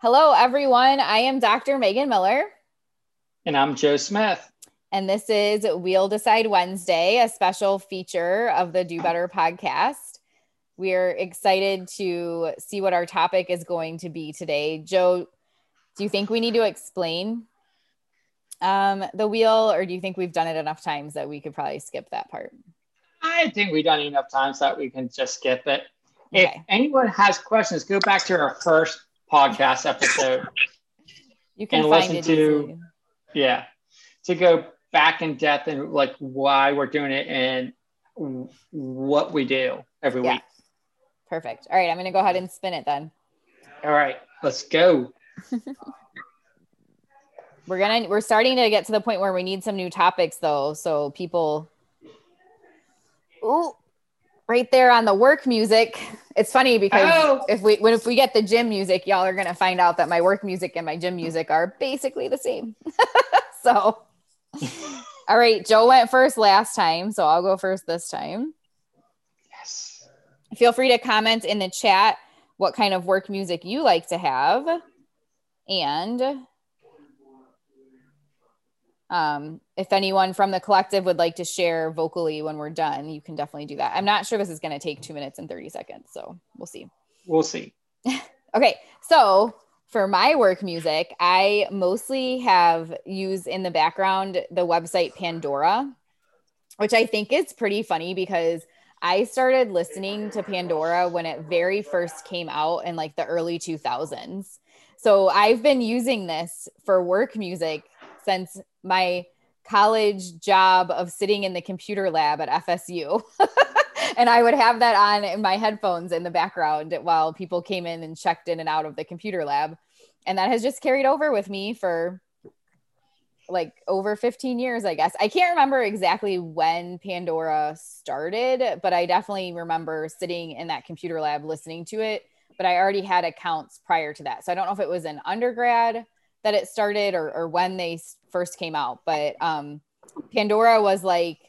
Hello, everyone. I am Dr. Megan Miller. And I'm Joe Smith. And this is We'll Decide Wednesday, a special feature of the Do Better podcast. We're excited to see what our topic is going to be today. Joe, do you think we need to explain um, the wheel, or do you think we've done it enough times that we could probably skip that part? I think we've done enough times that we can just skip it. Okay. If anyone has questions, go back to our first podcast episode. You can listen to, easily. yeah, to go back in depth and like why we're doing it and what we do every yeah. week. Perfect. All right, I'm going to go ahead and spin it then. All right, let's go. we're gonna we're starting to get to the point where we need some new topics though, so people. Ooh, right there on the work music. It's funny because oh. if we when if we get the gym music, y'all are gonna find out that my work music and my gym music are basically the same. so all right, Joe went first last time, so I'll go first this time. Yes. Feel free to comment in the chat what kind of work music you like to have. And um, if anyone from the collective would like to share vocally when we're done, you can definitely do that. I'm not sure this is going to take two minutes and 30 seconds, so we'll see. We'll see. okay, so for my work music, I mostly have used in the background the website Pandora, which I think is pretty funny because I started listening to Pandora when it very first came out in like the early 2000s. So I've been using this for work music since my college job of sitting in the computer lab at FSU. and I would have that on in my headphones in the background while people came in and checked in and out of the computer lab. And that has just carried over with me for like over 15 years, I guess. I can't remember exactly when Pandora started, but I definitely remember sitting in that computer lab listening to it. But I already had accounts prior to that. So I don't know if it was an undergrad that it started or, or when they first came out. But um, Pandora was like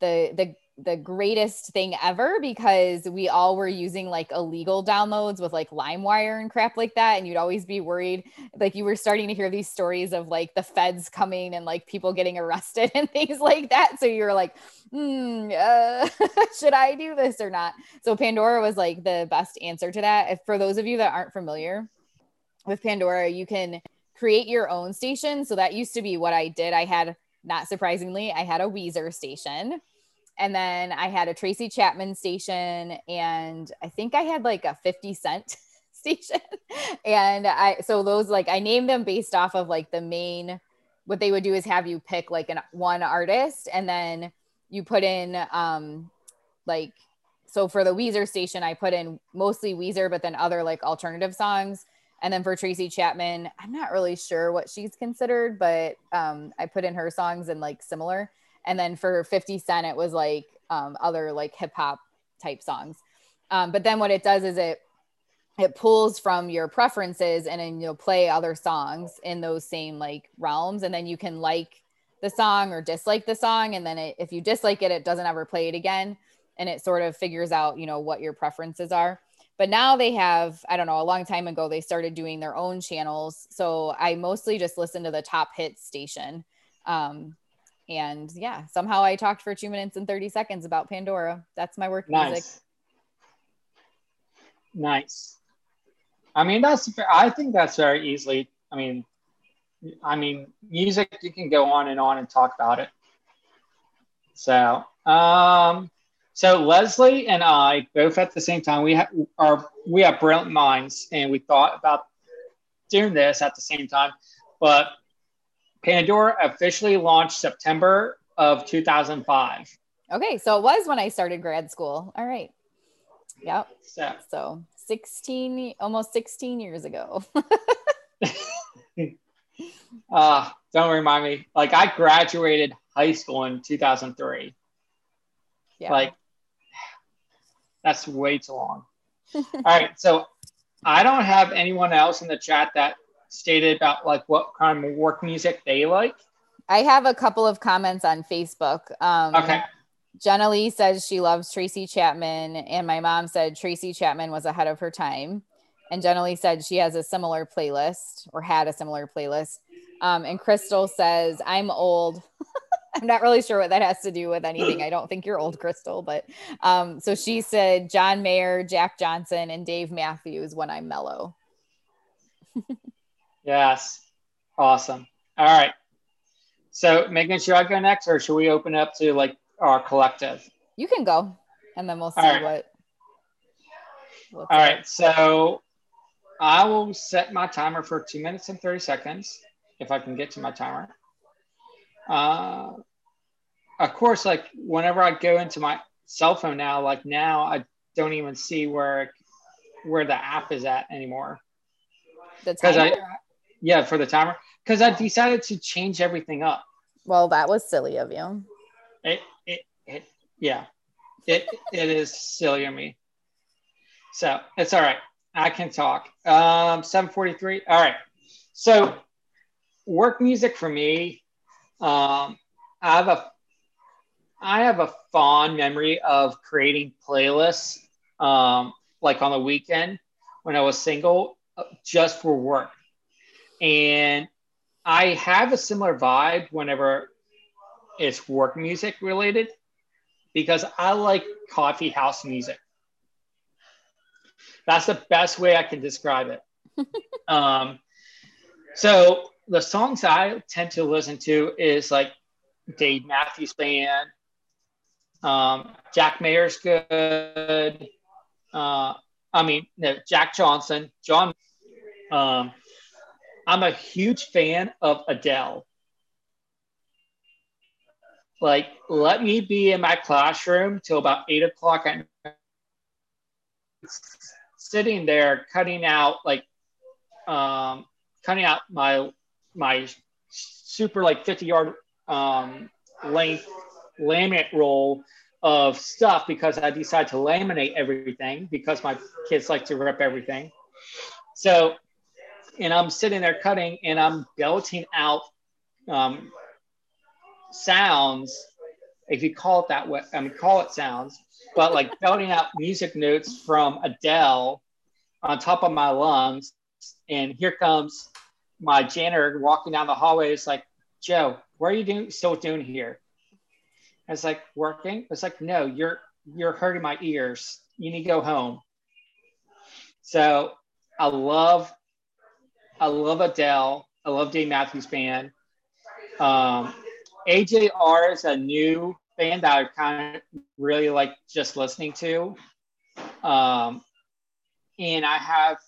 the the the greatest thing ever because we all were using like illegal downloads with like LimeWire and crap like that. And you'd always be worried, like you were starting to hear these stories of like the feds coming and like people getting arrested and things like that. So you were like, hmm, uh, should I do this or not? So Pandora was like the best answer to that. If for those of you that aren't familiar with Pandora, you can create your own station. So that used to be what I did. I had, not surprisingly, I had a Weezer station. And then I had a Tracy Chapman station. And I think I had like a 50 cent station. and I, so those like, I named them based off of like the main, what they would do is have you pick like an one artist and then you put in, um, like, so for the Weezer station, I put in mostly Weezer, but then other like alternative songs and then for Tracy Chapman, I'm not really sure what she's considered, but um, I put in her songs and like similar. And then for 50 Cent, it was like um, other like hip hop type songs. Um, but then what it does is it it pulls from your preferences and then you'll play other songs in those same like realms, and then you can like the song or dislike the song, and then it, if you dislike it, it doesn't ever play it again, and it sort of figures out you know what your preferences are. But now they have, I don't know, a long time ago, they started doing their own channels. So I mostly just listen to the top hits station. Um, and yeah, somehow I talked for two minutes and 30 seconds about Pandora. That's my work nice. music. Nice. I mean, that's, I think that's very easily, I mean, I mean, music, you can go on and on and talk about it. So, um, so Leslie and I both at the same time we have are we have brilliant minds and we thought about doing this at the same time, but Pandora officially launched September of 2005. Okay, so it was when I started grad school. All right. Yep. So, so 16 almost 16 years ago. uh, don't remind me. Like I graduated high school in 2003. Yeah. Like that's way too long. All right. So I don't have anyone else in the chat that stated about like what kind of work music they like. I have a couple of comments on Facebook. Um, okay. Jenna Lee says she loves Tracy Chapman, and my mom said Tracy Chapman was ahead of her time. And Jenna Lee said she has a similar playlist or had a similar playlist. Um, and Crystal says, I'm old. I'm not really sure what that has to do with anything. I don't think you're old, Crystal, but um, so she said John Mayer, Jack Johnson, and Dave Matthews when I'm mellow. yes. Awesome. All right. So Megan, should I go next or should we open up to like our collective? You can go and then we'll see right. what. All right. So I will set my timer for two minutes and 30 seconds if I can get to my timer. Uh, of course, like whenever I go into my cell phone now, like now I don't even see where where the app is at anymore. Because I, yeah, for the timer, because I decided to change everything up. Well, that was silly of you. It, it, it yeah, it, it is silly of me. So it's all right. I can talk. Um, 743. All right. So work music for me. Um, I have a I have a fond memory of creating playlists um, like on the weekend when I was single uh, just for work. And I have a similar vibe whenever it's work music related because I like coffee house music. That's the best way I can describe it. um, so the songs I tend to listen to is like Dave Matthews Band. Um, Jack Mayer's good. Uh, I mean, no, Jack Johnson, John. Um, I'm a huge fan of Adele. Like, let me be in my classroom till about eight o'clock at sitting there cutting out like um, cutting out my my super like 50 yard um, length laminate roll of stuff because I decided to laminate everything because my kids like to rip everything. So, and I'm sitting there cutting and I'm belting out um, sounds, if you call it that way, I mean, call it sounds, but like belting out music notes from Adele on top of my lungs. And here comes my janitor walking down the hallway. is like, Joe, what are you doing still doing here? I was like, working? It's like, no, you're you're hurting my ears. You need to go home. So I love I love Adele. I love Dave Matthews Band. Um, AJR is a new band that I kind of really like just listening to. Um, and I have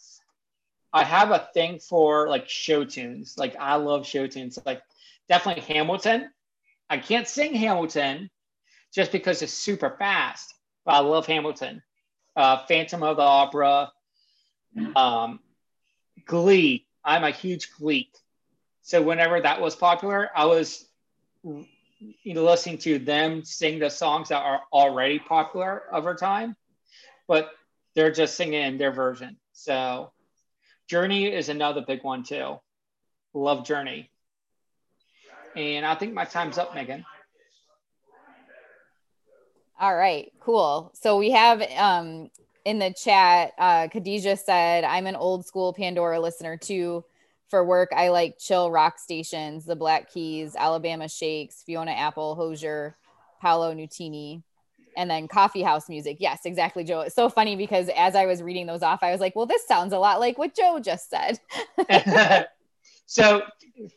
I have a thing for like show tunes. Like I love show tunes. Like definitely Hamilton. I can't sing Hamilton just because it's super fast, but I love Hamilton. Uh, Phantom of the Opera, um, Glee. I'm a huge Glee. So whenever that was popular, I was you know listening to them sing the songs that are already popular over time, but they're just singing in their version. So Journey is another big one too. Love Journey. And I think my time's up, Megan. All right, cool. So we have um in the chat, uh Khadijah said, I'm an old school Pandora listener too. For work, I like chill rock stations, the Black Keys, Alabama Shakes, Fiona Apple, Hozier, Paolo Nutini and then coffee house music. Yes, exactly, Joe. It's so funny because as I was reading those off, I was like, well, this sounds a lot like what Joe just said. so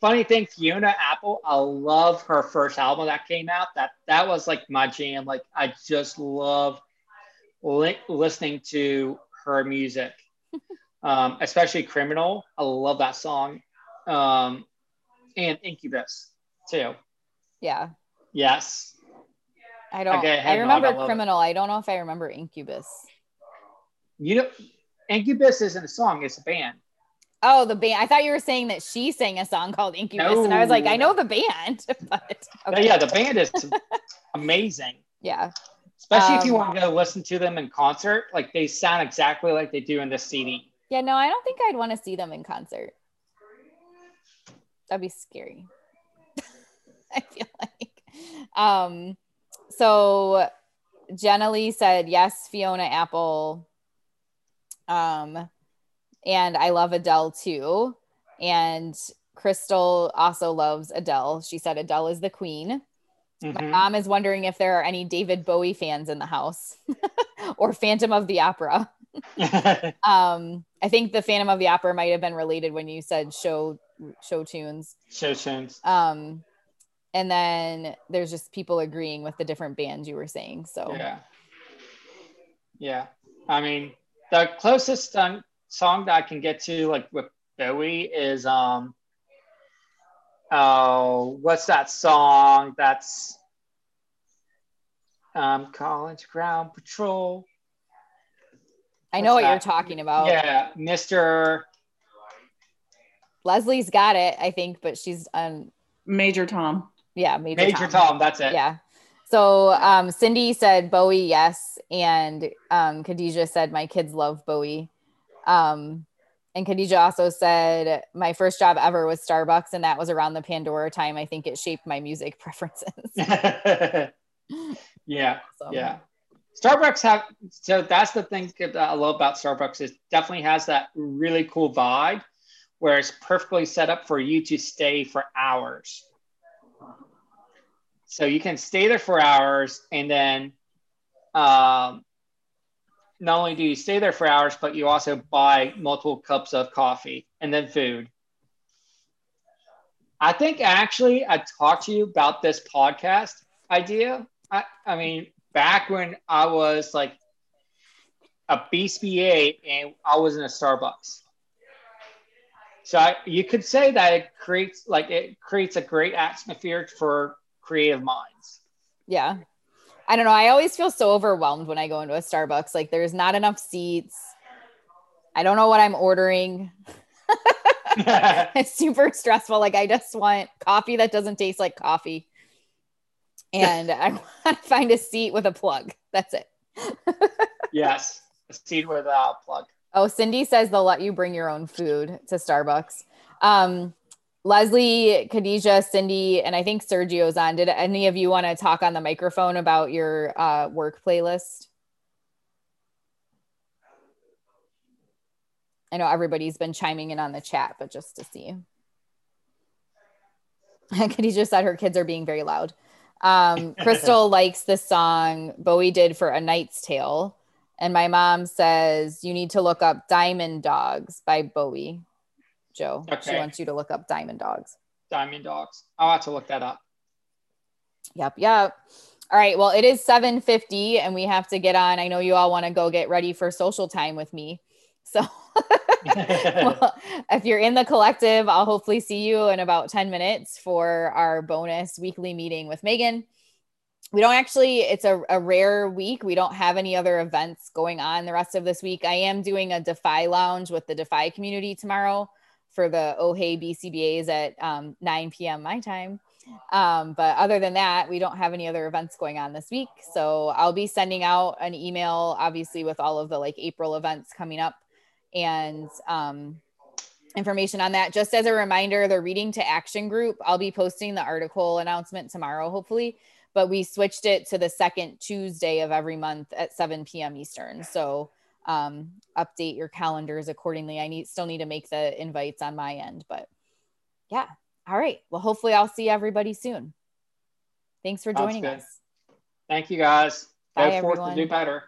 funny thing, Fiona Apple, I love her first album that came out. That that was like my jam. Like I just love li- listening to her music, um, especially Criminal. I love that song, um, and Incubus too. Yeah. Yes. I don't. Okay, I remember Criminal. It. I don't know if I remember Incubus. You know, Incubus isn't a song; it's a band. Oh, the band. I thought you were saying that she sang a song called Incubus, no. and I was like, I know the band, but okay. yeah, the band is amazing. Yeah. Especially um, if you um, want to go listen to them in concert, like they sound exactly like they do in the CD. Yeah, no, I don't think I'd want to see them in concert. That'd be scary. I feel like. Um, so Jenna Lee said yes, Fiona Apple. Um, and I love Adele too. And Crystal also loves Adele. She said Adele is the queen. Mm-hmm. My mom is wondering if there are any David Bowie fans in the house or Phantom of the Opera. um, I think the Phantom of the Opera might have been related when you said show show tunes. Show tunes. Um, and then there's just people agreeing with the different bands you were saying. So yeah, yeah. I mean, the closest um, song that I can get to, like with Bowie, is um, oh, what's that song? That's um, College Ground Patrol. I know what that? you're talking about. Yeah, Mr. Leslie's got it, I think, but she's on Major Tom. Yeah, Major, Major Tom. Tom. That's it. Yeah. So um, Cindy said Bowie, yes, and um, Khadijah said my kids love Bowie. Um, and Khadijah also said my first job ever was Starbucks, and that was around the Pandora time. I think it shaped my music preferences. yeah, so. yeah. Starbucks have so that's the thing that I love about Starbucks is definitely has that really cool vibe where it's perfectly set up for you to stay for hours. So you can stay there for hours and then um, not only do you stay there for hours, but you also buy multiple cups of coffee and then food. I think actually I talked to you about this podcast idea. I, I mean, back when I was like a BCBA and I was in a Starbucks. So I, you could say that it creates like it creates a great atmosphere for creative minds. Yeah. I don't know. I always feel so overwhelmed when I go into a Starbucks. Like there's not enough seats. I don't know what I'm ordering. it's super stressful. Like I just want coffee that doesn't taste like coffee. And I want to find a seat with a plug. That's it. yes. A seat with a plug. Oh, Cindy says they'll let you bring your own food to Starbucks. Um, Leslie, Khadijah, Cindy, and I think Sergio's on. Did any of you want to talk on the microphone about your uh, work playlist? I know everybody's been chiming in on the chat, but just to see. Khadijah said her kids are being very loud. Um, Crystal likes the song Bowie did for A Knight's Tale. And my mom says you need to look up Diamond Dogs by Bowie. Joe. Okay. She wants you to look up Diamond Dogs. Diamond Dogs. I'll have to look that up. Yep. Yep. All right. Well, it is 750 and we have to get on. I know you all want to go get ready for social time with me. So well, if you're in the collective, I'll hopefully see you in about 10 minutes for our bonus weekly meeting with Megan. We don't actually, it's a, a rare week. We don't have any other events going on the rest of this week. I am doing a Defy Lounge with the Defy community tomorrow for the Oh Hey BCBAs at um, 9 p.m. my time. Um, but other than that, we don't have any other events going on this week. So I'll be sending out an email, obviously, with all of the like April events coming up and um, information on that. Just as a reminder, the Reading to Action group, I'll be posting the article announcement tomorrow, hopefully. But we switched it to the second Tuesday of every month at 7 p.m. Eastern. So um, update your calendars accordingly. I need still need to make the invites on my end, but yeah. All right. Well, hopefully I'll see everybody soon. Thanks for joining us. Thank you guys. Bye, Go forth to do better.